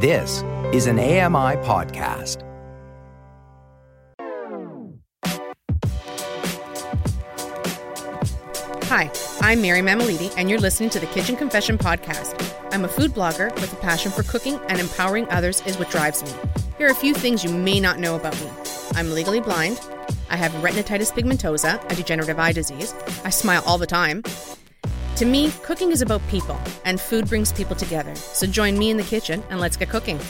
This is an AMI podcast. Hi, I'm Mary Mammoliti, and you're listening to the Kitchen Confession Podcast. I'm a food blogger with a passion for cooking, and empowering others is what drives me. Here are a few things you may not know about me I'm legally blind, I have retinitis pigmentosa, a degenerative eye disease, I smile all the time. To me, cooking is about people, and food brings people together. So join me in the kitchen and let's get cooking.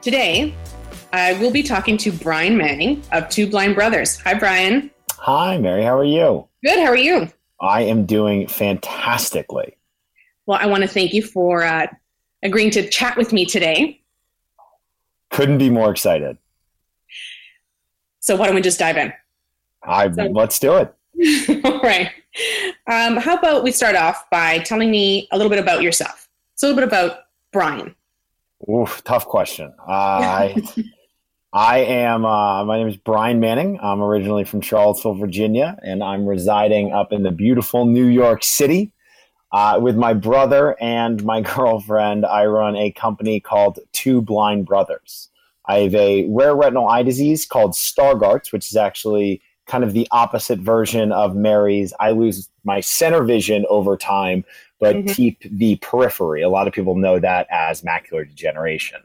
Today, I will be talking to Brian Manning of Two Blind Brothers. Hi, Brian. Hi, Mary. How are you? Good. How are you? I am doing fantastically. Well, I want to thank you for uh, agreeing to chat with me today. Couldn't be more excited. So, why don't we just dive in? I so, let's do it. All right. Um, how about we start off by telling me a little bit about yourself? It's a little bit about Brian. Oof, tough question. Uh, I I am. Uh, my name is Brian Manning. I'm originally from Charlottesville, Virginia, and I'm residing up in the beautiful New York City. Uh, with my brother and my girlfriend, I run a company called Two Blind Brothers. I have a rare retinal eye disease called Stargardt's, which is actually kind of the opposite version of Mary's. I lose my center vision over time, but mm-hmm. keep the periphery. A lot of people know that as macular degeneration.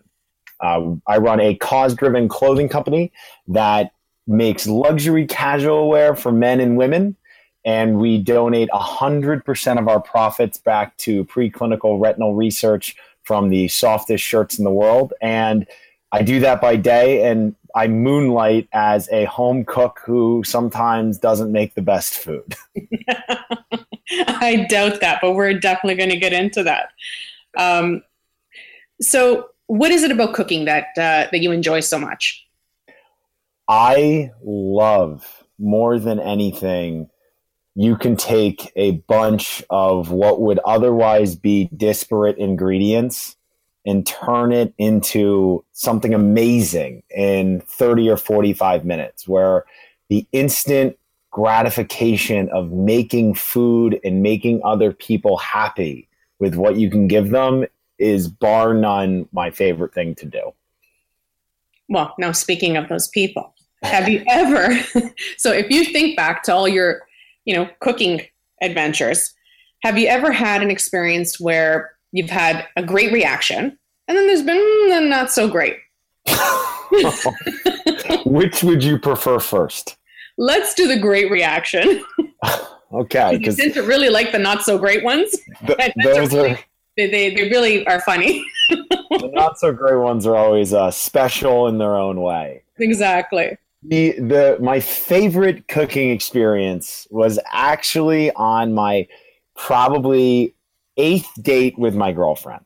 Uh, I run a cause driven clothing company that makes luxury casual wear for men and women. And we donate 100% of our profits back to preclinical retinal research from the softest shirts in the world. And I do that by day, and I moonlight as a home cook who sometimes doesn't make the best food. I doubt that, but we're definitely going to get into that. Um, so, what is it about cooking that uh, that you enjoy so much? I love more than anything. You can take a bunch of what would otherwise be disparate ingredients and turn it into something amazing in 30 or 45 minutes, where the instant gratification of making food and making other people happy with what you can give them is bar none my favorite thing to do. Well, now speaking of those people, have you ever so if you think back to all your, you know, cooking adventures, have you ever had an experience where you've had a great reaction and then there's been mm, not so great? Which would you prefer first? Let's do the great reaction. okay, because you tend to really like the not so great ones. The, those really, are they, they, they really are funny. the not so great ones are always uh, special in their own way. Exactly. The, the my favorite cooking experience was actually on my probably eighth date with my girlfriend.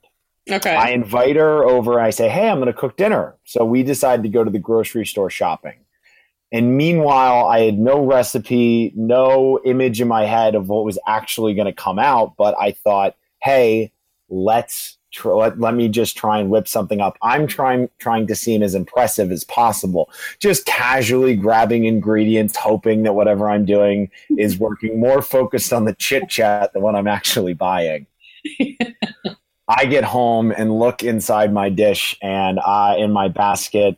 Okay. I invite her over. I say, "Hey, I'm going to cook dinner." So we decide to go to the grocery store shopping. And meanwhile, I had no recipe, no image in my head of what was actually going to come out. But I thought, "Hey, let's tr- let, let me just try and whip something up. I'm trying trying to seem as impressive as possible. Just casually grabbing ingredients, hoping that whatever I'm doing is working. More focused on the chit chat than what I'm actually buying. I get home and look inside my dish and uh, in my basket,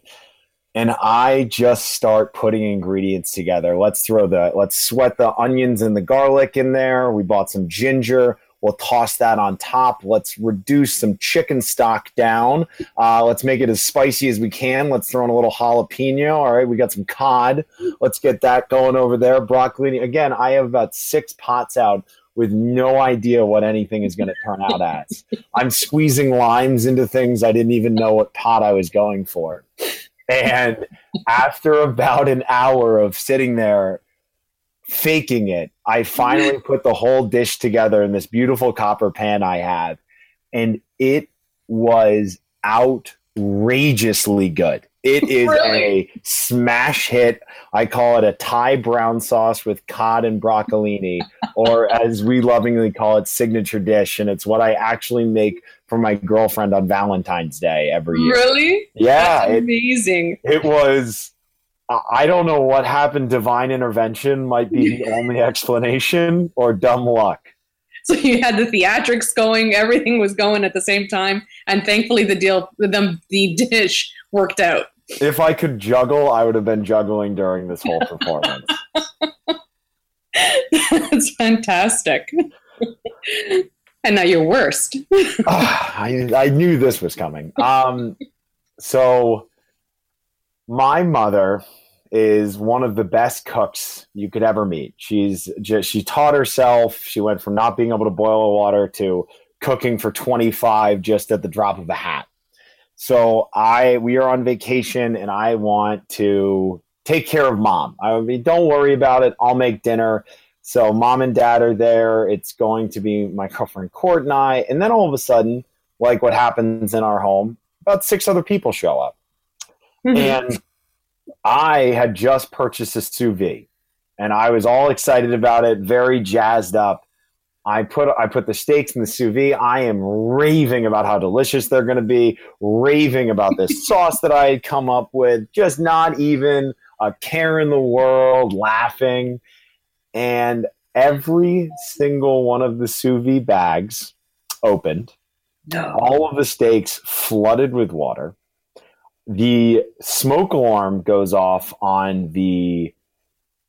and I just start putting ingredients together. Let's throw the let's sweat the onions and the garlic in there. We bought some ginger. We'll toss that on top. Let's reduce some chicken stock down. Uh, let's make it as spicy as we can. Let's throw in a little jalapeno. All right, we got some cod. Let's get that going over there. Broccoli. Again, I have about six pots out with no idea what anything is going to turn out as. I'm squeezing limes into things I didn't even know what pot I was going for. And after about an hour of sitting there faking it. I finally put the whole dish together in this beautiful copper pan I have, and it was outrageously good. It is really? a smash hit. I call it a Thai brown sauce with cod and broccolini, or as we lovingly call it, signature dish. And it's what I actually make for my girlfriend on Valentine's Day every year. Really? Yeah. Amazing. It, it was I don't know what happened. Divine intervention might be the only explanation, or dumb luck. So you had the theatrics going, everything was going at the same time, and thankfully the deal, the the dish worked out. If I could juggle, I would have been juggling during this whole performance. That's fantastic. and now you're worst. I, I knew this was coming. Um, so my mother is one of the best cooks you could ever meet. She's just she taught herself. She went from not being able to boil water to cooking for 25 just at the drop of a hat. So I we are on vacation and I want to take care of mom. I mean, don't worry about it. I'll make dinner. So mom and dad are there. It's going to be my girlfriend Court and I. And then all of a sudden, like what happens in our home, about six other people show up. Mm-hmm. And I had just purchased a sous vide and I was all excited about it, very jazzed up. I put I put the steaks in the sous vide. I am raving about how delicious they're going to be, raving about this sauce that I had come up with, just not even a care in the world, laughing. And every single one of the sous vide bags opened. No. All of the steaks flooded with water the smoke alarm goes off on the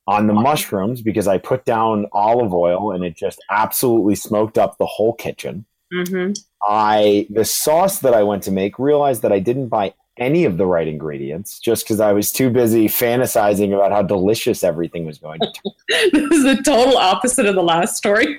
on the mushrooms because I put down olive oil and it just absolutely smoked up the whole kitchen. Mm-hmm. I the sauce that I went to make realized that I didn't buy any of the right ingredients just because I was too busy fantasizing about how delicious everything was going to be. this is the total opposite of the last story.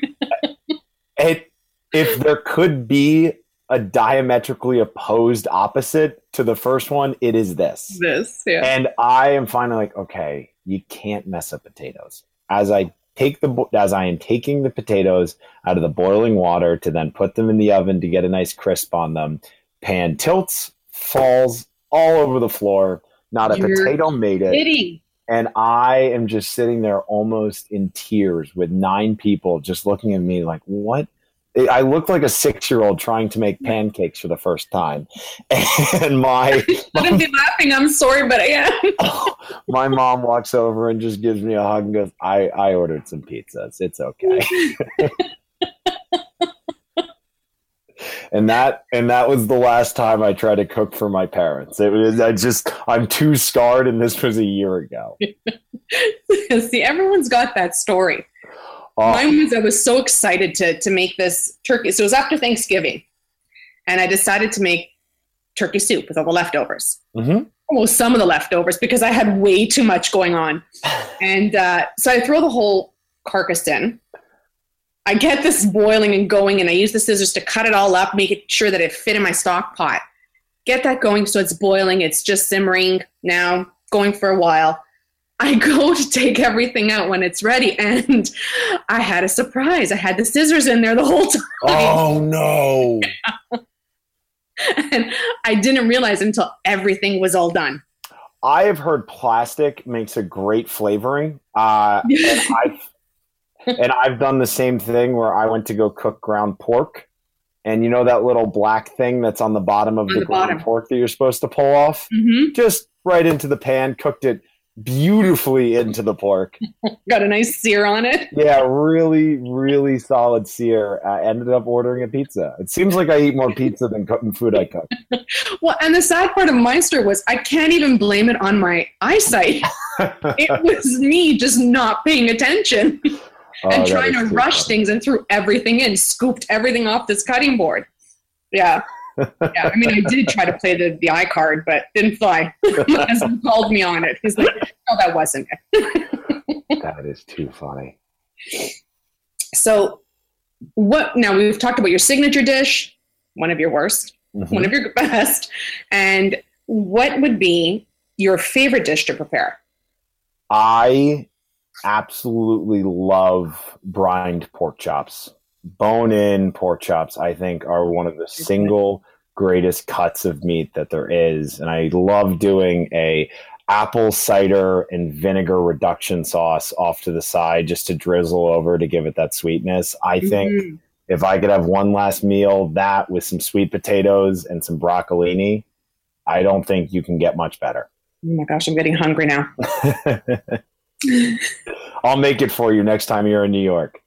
it, if there could be a diametrically opposed opposite to the first one, it is this. This, yeah. And I am finally like, okay, you can't mess up potatoes. As I take the as I am taking the potatoes out of the boiling water to then put them in the oven to get a nice crisp on them, pan tilts, falls all over the floor. Not a You're potato made it. Kidding. And I am just sitting there almost in tears with nine people just looking at me like, what I looked like a six year old trying to make pancakes for the first time. And my. Shouldn't be laughing. I'm sorry, but I am. Oh, my mom walks over and just gives me a hug and goes, I, I ordered some pizzas. It's okay. and that and that was the last time I tried to cook for my parents. It was I just I'm too scarred, and this was a year ago. See, everyone's got that story. Oh. Mine was I was so excited to to make this turkey. So it was after Thanksgiving, and I decided to make turkey soup with all the leftovers. Mm-hmm. Well, some of the leftovers because I had way too much going on, and uh, so I throw the whole carcass in. I get this boiling and going, and I use the scissors to cut it all up, make it sure that it fit in my stock pot. Get that going so it's boiling. It's just simmering now, going for a while. I go to take everything out when it's ready, and I had a surprise. I had the scissors in there the whole time. Oh no! and I didn't realize until everything was all done. I have heard plastic makes a great flavoring. Uh, and, I've, and I've done the same thing where I went to go cook ground pork, and you know that little black thing that's on the bottom of the, the ground pork that you're supposed to pull off, mm-hmm. just right into the pan, cooked it beautifully into the pork. Got a nice sear on it. Yeah, really, really solid sear. I ended up ordering a pizza. It seems like I eat more pizza than food I cook. well, and the sad part of my story was I can't even blame it on my eyesight. it was me just not paying attention. Oh, and trying to rush funny. things and threw everything in, scooped everything off this cutting board. Yeah yeah, I mean, I did try to play the, the I card, but didn't fly. My husband called me on it. He's like, "No, that wasn't it." that is too funny. So, what? Now we've talked about your signature dish, one of your worst, mm-hmm. one of your best, and what would be your favorite dish to prepare? I absolutely love brined pork chops bone in pork chops, I think, are one of the single greatest cuts of meat that there is. And I love doing a apple cider and vinegar reduction sauce off to the side just to drizzle over to give it that sweetness. I think mm-hmm. if I could have one last meal, that with some sweet potatoes and some broccolini, I don't think you can get much better. Oh my gosh, I'm getting hungry now. I'll make it for you next time you're in New York.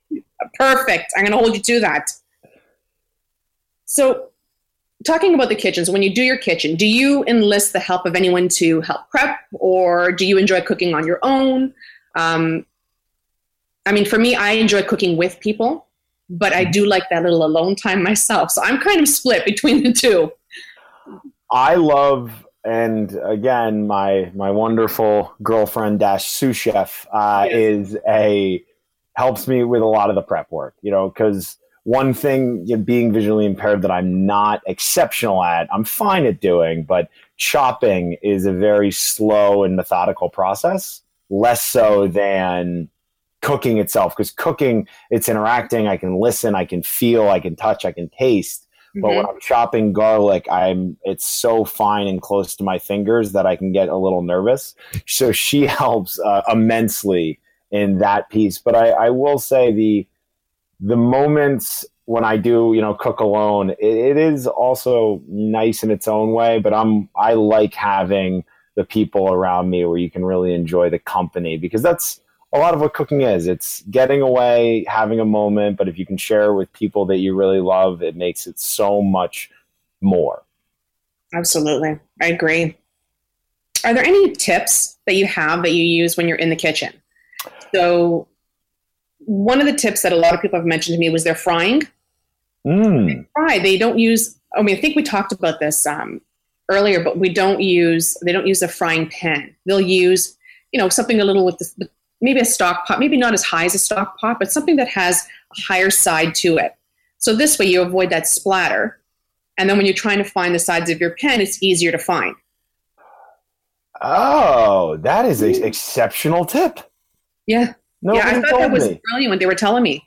Perfect. I'm going to hold you to that. So, talking about the kitchens, when you do your kitchen, do you enlist the help of anyone to help prep, or do you enjoy cooking on your own? Um, I mean, for me, I enjoy cooking with people, but I do like that little alone time myself. So I'm kind of split between the two. I love, and again, my my wonderful girlfriend dash sous chef uh, yes. is a helps me with a lot of the prep work. You know, because one thing you know, being visually impaired that I'm not exceptional at, I'm fine at doing, but chopping is a very slow and methodical process, less so than cooking itself because cooking it's interacting i can listen i can feel i can touch i can taste mm-hmm. but when mm-hmm. i'm chopping garlic i'm it's so fine and close to my fingers that i can get a little nervous so she helps uh, immensely in that piece but I, I will say the the moments when I do, you know, cook alone, it, it is also nice in its own way. But I'm I like having the people around me where you can really enjoy the company because that's a lot of what cooking is. It's getting away, having a moment, but if you can share it with people that you really love, it makes it so much more. Absolutely. I agree. Are there any tips that you have that you use when you're in the kitchen? So, one of the tips that a lot of people have mentioned to me was they're frying. Mm. They fry. They don't use. I mean, I think we talked about this um, earlier, but we don't use. They don't use a frying pan. They'll use, you know, something a little with the, maybe a stock pot, maybe not as high as a stock pot, but something that has a higher side to it. So this way you avoid that splatter. And then when you're trying to find the sides of your pen, it's easier to find. Oh, that is an exceptional tip. Yeah. No yeah, I thought that was me. brilliant when they were telling me.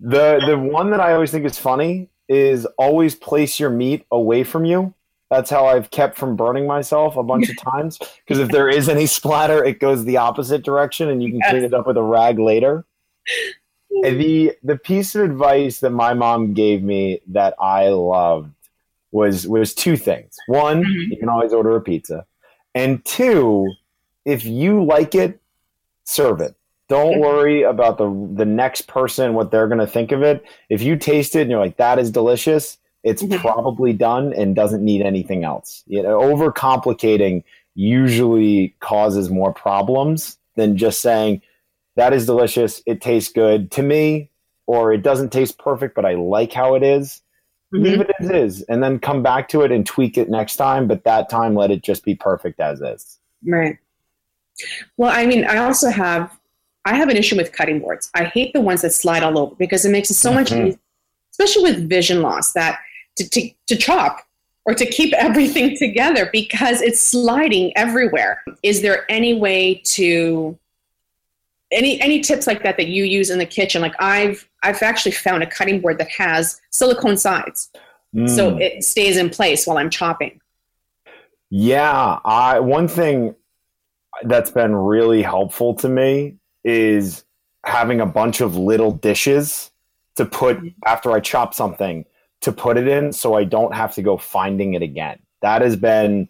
The the one that I always think is funny is always place your meat away from you. That's how I've kept from burning myself a bunch of times. Because if there is any splatter, it goes the opposite direction, and you can yes. clean it up with a rag later. The the piece of advice that my mom gave me that I loved was was two things. One, mm-hmm. you can always order a pizza, and two, if you like it, serve it. Don't worry about the the next person what they're going to think of it. If you taste it and you're like that is delicious, it's mm-hmm. probably done and doesn't need anything else. You know, overcomplicating usually causes more problems than just saying that is delicious, it tastes good to me, or it doesn't taste perfect, but I like how it is. Mm-hmm. Leave it as is, and then come back to it and tweak it next time. But that time, let it just be perfect as is. Right. Well, I mean, I also have I have an issue with cutting boards. I hate the ones that slide all over because it makes it so mm-hmm. much easier, especially with vision loss. That to, to, to chop or to keep everything together because it's sliding everywhere. Is there any way to any any tips like that that you use in the kitchen? Like I've I've actually found a cutting board that has silicone sides, mm. so it stays in place while I'm chopping. Yeah, I one thing that's been really helpful to me is having a bunch of little dishes to put mm-hmm. after I chop something to put it in so I don't have to go finding it again. That has been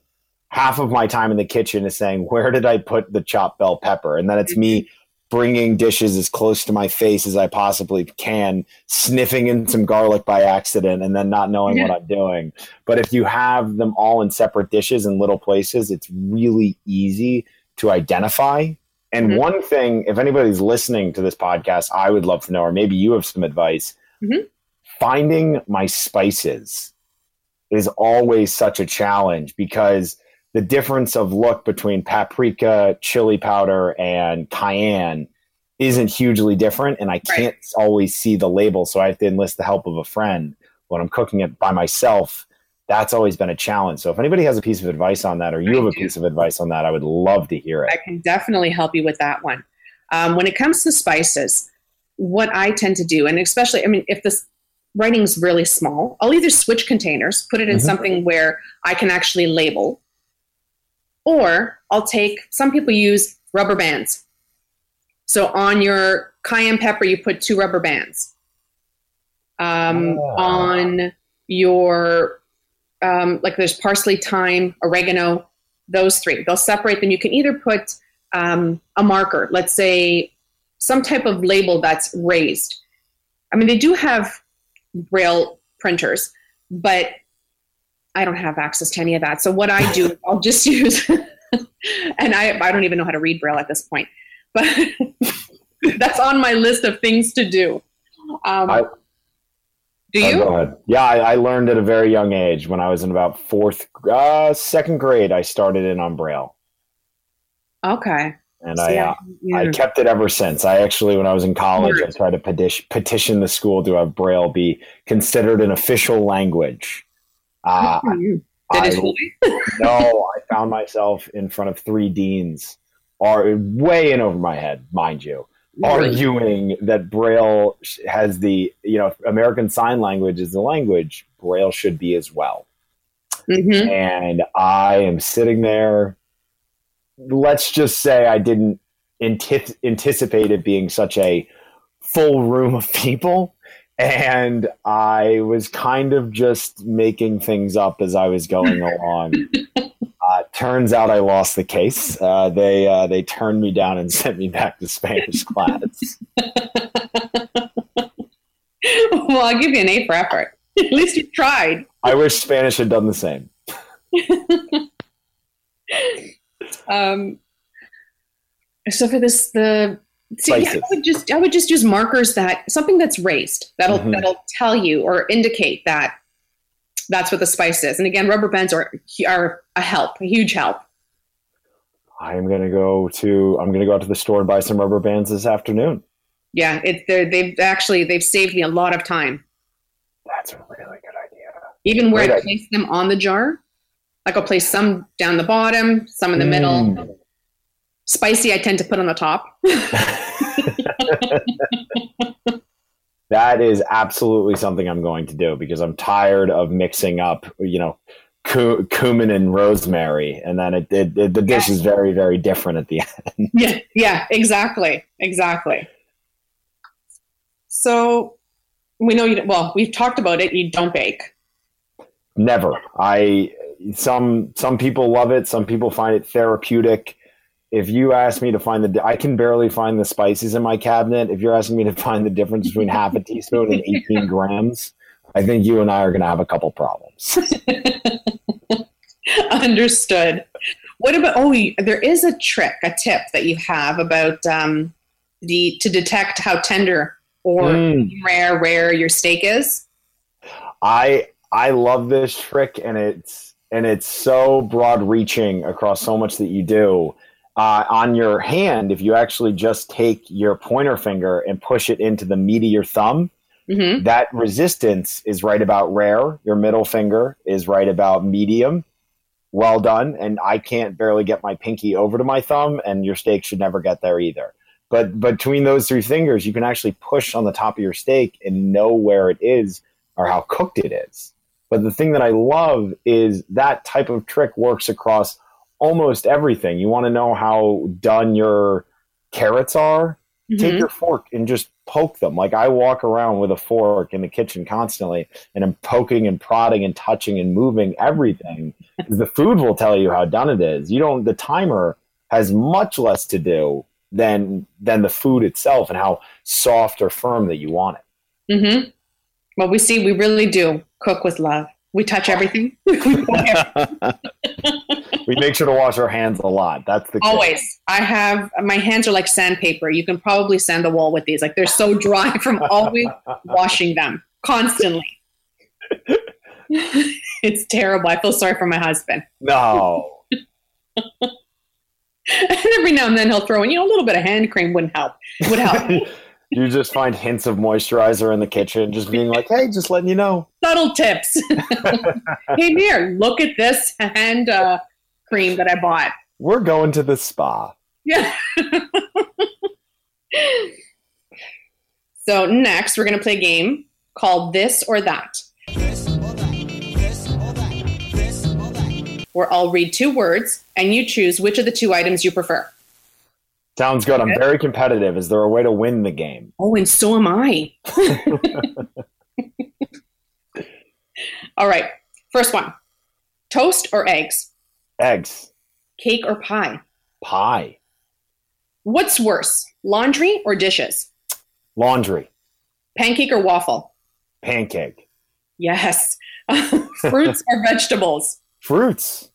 half of my time in the kitchen is saying, where did I put the chopped bell pepper? And then it's me bringing dishes as close to my face as I possibly can, sniffing in some garlic by accident, and then not knowing yeah. what I'm doing. But if you have them all in separate dishes in little places, it's really easy to identify. And mm-hmm. one thing, if anybody's listening to this podcast, I would love to know, or maybe you have some advice. Mm-hmm finding my spices is always such a challenge because the difference of look between paprika, chili powder, and cayenne isn't hugely different. And I can't right. always see the label. So I have to enlist the help of a friend when I'm cooking it by myself. That's always been a challenge. So if anybody has a piece of advice on that, or you have a piece of advice on that, I would love to hear it. I can definitely help you with that one. Um, when it comes to spices, what I tend to do, and especially, I mean, if this writing's really small, I'll either switch containers, put it in mm-hmm. something where I can actually label, or I'll take, some people use rubber bands. So on your cayenne pepper, you put two rubber bands. Um, oh. On your, um, like there's parsley, thyme, oregano, those three. They'll separate them. You can either put um, a marker, let's say some type of label that's raised I mean, they do have braille printers, but I don't have access to any of that. So what I do, I'll just use, and I, I don't even know how to read braille at this point, but that's on my list of things to do. Um, I- do Oh, you? Yeah, I, I learned at a very young age. When I was in about fourth, uh, second grade, I started in on Braille, okay. and I, uh, yeah. I kept it ever since. I actually, when I was in college, I tried to petition, petition the school to have Braille be considered an official language. Uh, Good for you. Did I- it no, I found myself in front of three deans, are way in over my head, mind you, arguing that Braille has the, you know, American Sign Language is the language, Braille should be as well. Mhm. And I am sitting there. Let's just say I didn't anti- anticipate it being such a full room of people. And I was kind of just making things up as I was going along. Turns out I lost the case. Uh, they uh, they turned me down and sent me back to Spanish class. well, I'll give you an A for effort. At least you tried. I wish Spanish had done the same. Um, so for this, the see, yeah, I would just I would just use markers that something that's raised that'll Mhm. that'll tell you or indicate that that's what the spice is. And again, rubber bands are are a help, a huge help. I'm gonna go to I'm gonna go out to the store and buy some rubber bands this afternoon. Yeah, it they've actually they've saved me a lot of time. That's a really good idea. Even where Great I idea. place them on the jar, like I'll place some down the bottom, some in the middle. Mm. Spicy, I tend to put on the top. that is absolutely something I'm going to do because I'm tired of mixing up, you know, cu- cumin and rosemary, and then it, it, it the dish is very very different at the end. yeah, yeah, exactly, exactly. So we know you. Well, we've talked about it. You don't bake. Never. I some some people love it. Some people find it therapeutic. If you ask me to find the, I can barely find the spices in my cabinet. If you're asking me to find the difference between half a teaspoon and 18 grams, I think you and I are going to have a couple problems. Understood. What about? Oh, there is a trick, a tip that you have about um, the to detect how tender or Mm. rare rare your steak is. I I love this trick, and it's and it's so broad reaching across so much that you do. Uh, on your hand, if you actually just take your pointer finger and push it into the meat of your thumb, hmm that resistance is right about rare. Your middle finger is right about medium. Well done. And I can't barely get my pinky over to my thumb, and your steak should never get there either. But between those three fingers, you can actually push on the top of your steak and know where it is or how cooked it is. But the thing that I love is that type of trick works across almost everything. You want to know how done your carrots are? take Mhm. your fork and just poke them. Like I walk around with a fork in the kitchen constantly and I'm poking and prodding and touching and moving everything. the food will tell you how done it is. You don't the timer has much less to do than than the food itself and how soft or firm that you want it. Mm-hmm. Well, we see we really do cook with love. We touch everything. We poke everything. We make sure to wash our hands a lot. That's the. Always. I have my hands are like sandpaper. You can probably sand the wall with these. Like they're so dry from always washing them constantly. it's terrible. I feel sorry for my husband. No. And every now and then he'll throw in, you know, a little bit of hand cream wouldn't help. Would help. You just find hints of moisturizer in the kitchen, just being like, hey, just letting you know. Subtle tips. hey, here, look at this hand uh, cream that I bought. We're going to the spa. Yeah. so next, we're going to play a game called This or That, where I'll read two words and you choose which of the two items you prefer. Sounds good. I'm very competitive. Is there a way to win the game? Oh, and so am I. All right. First one toast or eggs, Eggs, cake or pie. pie, What's worse, laundry or dishes? laundry. Pancake or waffle? Pancake. Yes. Fruits or vegetables? Fruits.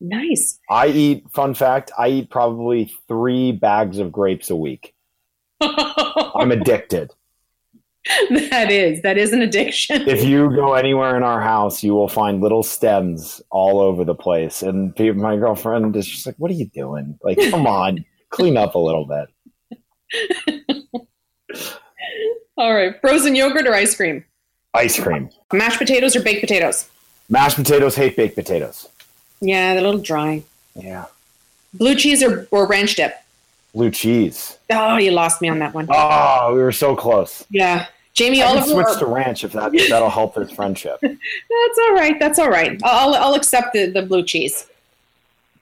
Nice. I eat, fun fact, I eat probably three bags of grapes a week. I'm addicted. that is that is an addiction. If you go anywhere in our house, you will find little stems all over the place. And people, my girlfriend is just like, What are you doing? Like, come on, clean up a little bit. All right. Frozen yogurt or ice cream? Ice cream. Mashed potatoes or baked potatoes? Mashed potatoes, hate baked potatoes. Yeah, they're a little dry. Yeah. Blue cheese or, or ranch dip? Blue cheese. Oh, you lost me on that one. Oh, we were so close. Yeah. Jamie I Oliver. switch or- to ranch if that that'll help this friendship. That's all right. That's all right. I'll, I'll accept the, the blue cheese.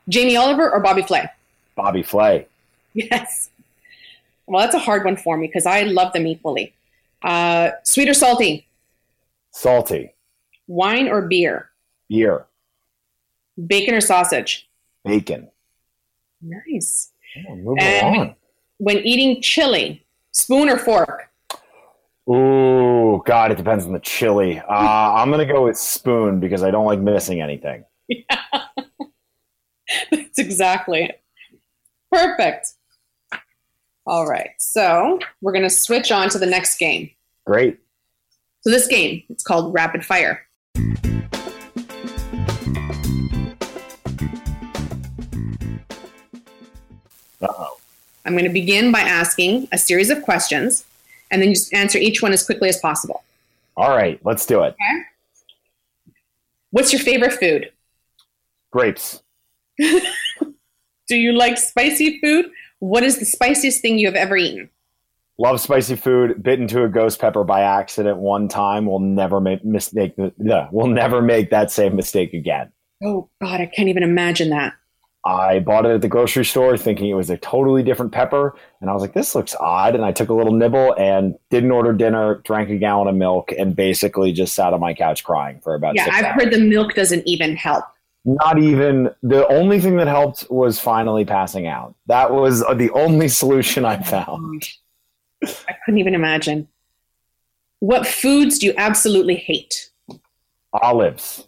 Jamie Oliver or Bobby Flay? Bobby Flay. Yes. Well, that's a hard one for me because I love them equally. Uh, sweet or salty? Salty. Wine or beer? Beer. Bacon or sausage? Bacon. Nice. Oh, move And- along. When eating chili, spoon or fork? Ooh, God, it depends on the chili. Uh, I'm gonna go with spoon because I don't like missing anything. Yeah. That's exactly it. Perfect. All right. So we're going to switch on to the next game. Great. So this game, it's called Rapid Fire. I'm going to begin by asking a series of questions and then just answer each one as quickly as possible. All right, let's do it. What's your favorite food? Grapes. Do you like spicy food? What is the spiciest thing you have ever eaten? Love spicy food. Bit into a ghost pepper by accident one time. We'll never make mistake. Yeah, we'll never make that same mistake again. Oh, God, I can't even imagine that. I bought it at the grocery store thinking it was a totally different pepper. And I was like, this looks odd. And I took a little nibble and didn't order dinner, drank a gallon of milk, and basically just sat on my couch crying for about Yeah, six I've hours. heard the milk doesn't even help. Not even the only thing that helped was finally passing out. That was the only solution I oh found. I couldn't even imagine. What foods do you absolutely hate? Olives.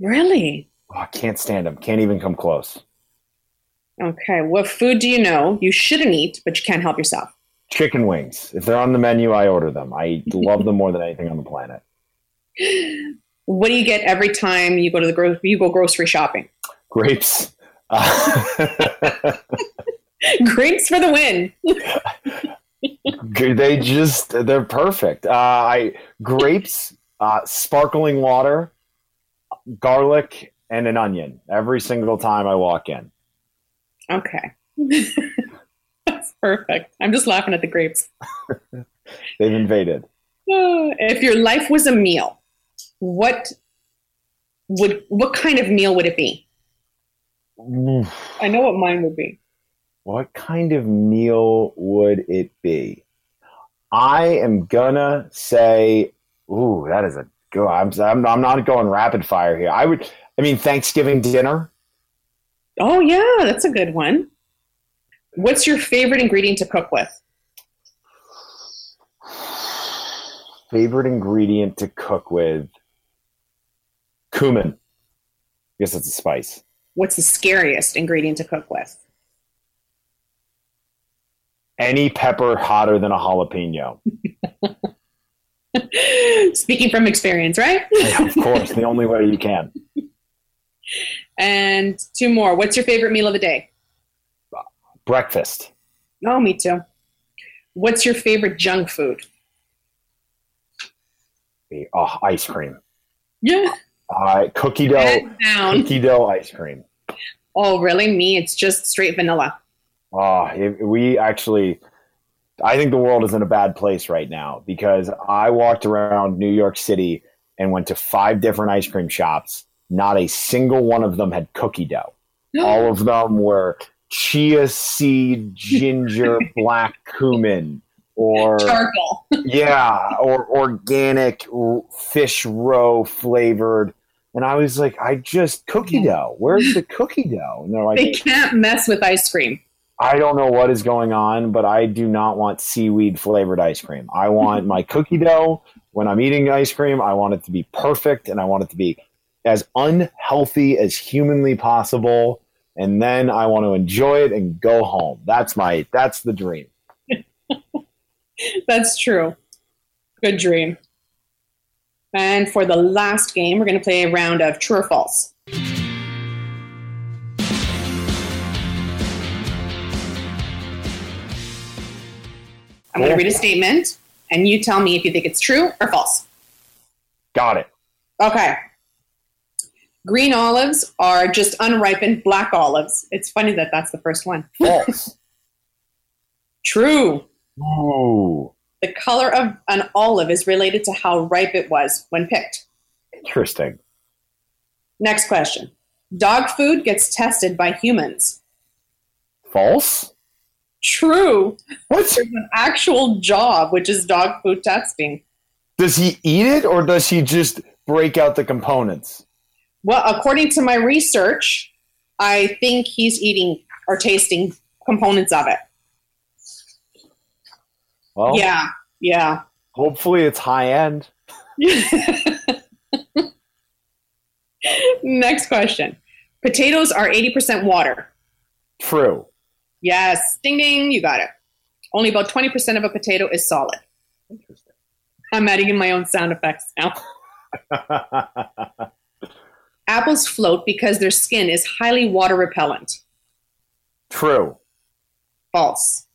Really? Oh, I can't stand them. Can't even come close. Okay. What food do you know you shouldn't eat, but you can't help yourself? Chicken wings. If they're on the menu, I order them. I love them more than anything on the planet. What do you get every time you go to the gro- you go grocery shopping? Grapes. Uh, Grapes for the win. they just they're perfect. Uh, I grapes, uh, sparkling water, garlic, and an onion every single time I walk in. Okay. That's perfect. I'm just laughing at the grapes. They've invaded. If your life was a meal, what would what kind of meal would it be? I know what mine would be. What kind of meal would it be? I am gonna say, ooh, that is a good. I'm, I'm, I'm not going rapid fire here. I would, I mean, Thanksgiving dinner. Oh yeah, that's a good one. What's your favorite ingredient to cook with? Favorite ingredient to cook with? Cumin. I guess it's a spice. What's the scariest ingredient to cook with? Any pepper hotter than a jalapeno. Speaking from experience, right? Yeah, of course, the only way you can. And two more. What's your favorite meal of the day? Breakfast. Oh, me too. What's your favorite junk food? Oh, ice cream. Yeah. Uh, cookie dough. Cookie dough ice cream. Oh, really? Me, it's just straight vanilla. Oh, we actually, I think the world is in a bad place right now because I walked around New York City and went to five different ice cream shops. Not a single one of them had cookie dough. All of them were chia seed, ginger, black cumin, or Charcoal. yeah, or organic fish roe flavored. And I was like, I just cookie dough. Where's the cookie dough? And they're like, They can't mess with ice cream. I don't know what is going on, but I do not want seaweed flavored ice cream. I want my cookie dough when I'm eating ice cream. I want it to be perfect and I want it to be as unhealthy as humanly possible. And then I want to enjoy it and go home. That's my that's the dream. that's true. Good dream. And for the last game, we're going to play a round of true or false. I'm going to read a statement, and you tell me if you think it's true or false. Got it. Okay. Green olives are just unripened black olives. It's funny that that's the first one. False. true. Ooh. The color of an olive is related to how ripe it was when picked. Interesting. Next question. Dog food gets tested by humans. False? True. What? There's an actual job, which is dog food testing. Does he eat it or does he just break out the components? Well, according to my research, I think he's eating or tasting components of it. Well, yeah, yeah. Hopefully it's high end. Next question. Potatoes are 80% water. True. Yes. Ding ding, you got it. Only about 20% of a potato is solid. Interesting. I'm adding in my own sound effects now. Apples float because their skin is highly water repellent. True. False.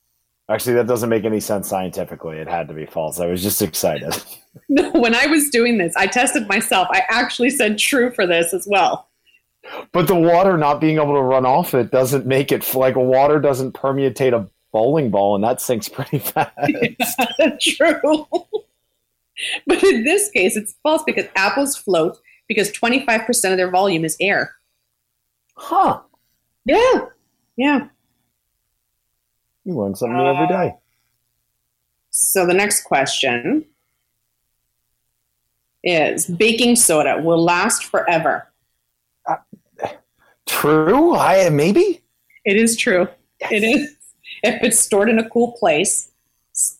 Actually, that doesn't make any sense scientifically. It had to be false. I was just excited. No, when I was doing this, I tested myself. I actually said true for this as well. But the water not being able to run off it doesn't make it like water doesn't permeate a bowling ball, and that sinks pretty fast. Yeah, true. but in this case, it's false because apples float because 25% of their volume is air. Huh. Yeah. Yeah. You learn something new every day. So the next question is baking soda will last forever. True. I maybe. It is true. It is. If it's stored in a cool place,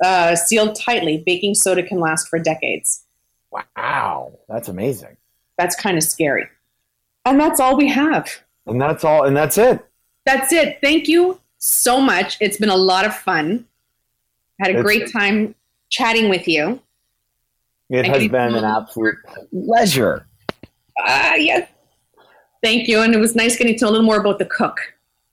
uh, sealed tightly, baking soda can last for decades. Wow, that's amazing. That's kind of scary. And that's all we have. And that's all. And that's it. That's it. Thank you so much. It's been a lot of fun. I had a It's- great time chatting with you. It has been an absolute pleasure. Ah, yes. Thank you. And it was nice getting to know a little more about the cook,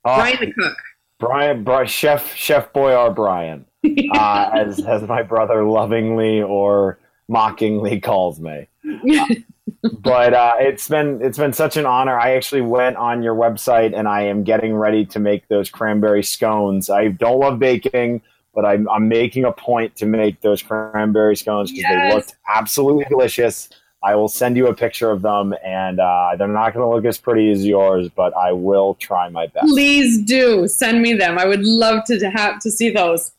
Uh, Brian the cook. Brian, Bri- Chef Chef Boyar Brian, uh, as as my brother lovingly or mockingly calls me. But uh, it's been it's been such an honor. I actually went on your website and I am getting ready to make those cranberry scones. I don't love baking, but I'm I'm making a point to make those cranberry scones because Yes. they looked absolutely delicious. I will send you a picture of them, and uh, they're not going to look as pretty as yours, but I will try my best. Please do send me them. I would love to have to see those.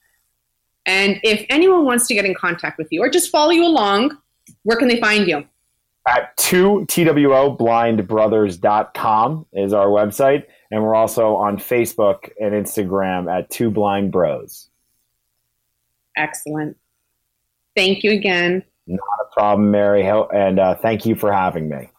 And if anyone wants to get in contact with you or just follow you along, where can they find you? At 2 twoblindbrothers.com is our website and we're also on facebook and instagram at two blind bros Excellent. Thank you again. not a problem mary and uh, thank you for having me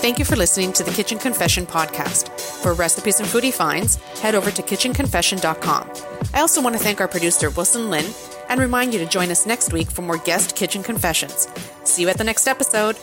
Thank you for listening to the Kitchen Confession podcast. For recipes and foodie finds, head over to kitchenconfession.com. I also want to thank our producer, Wilson Lynn, and remind you to join us next week for more guest kitchen confessions. See you at the next episode.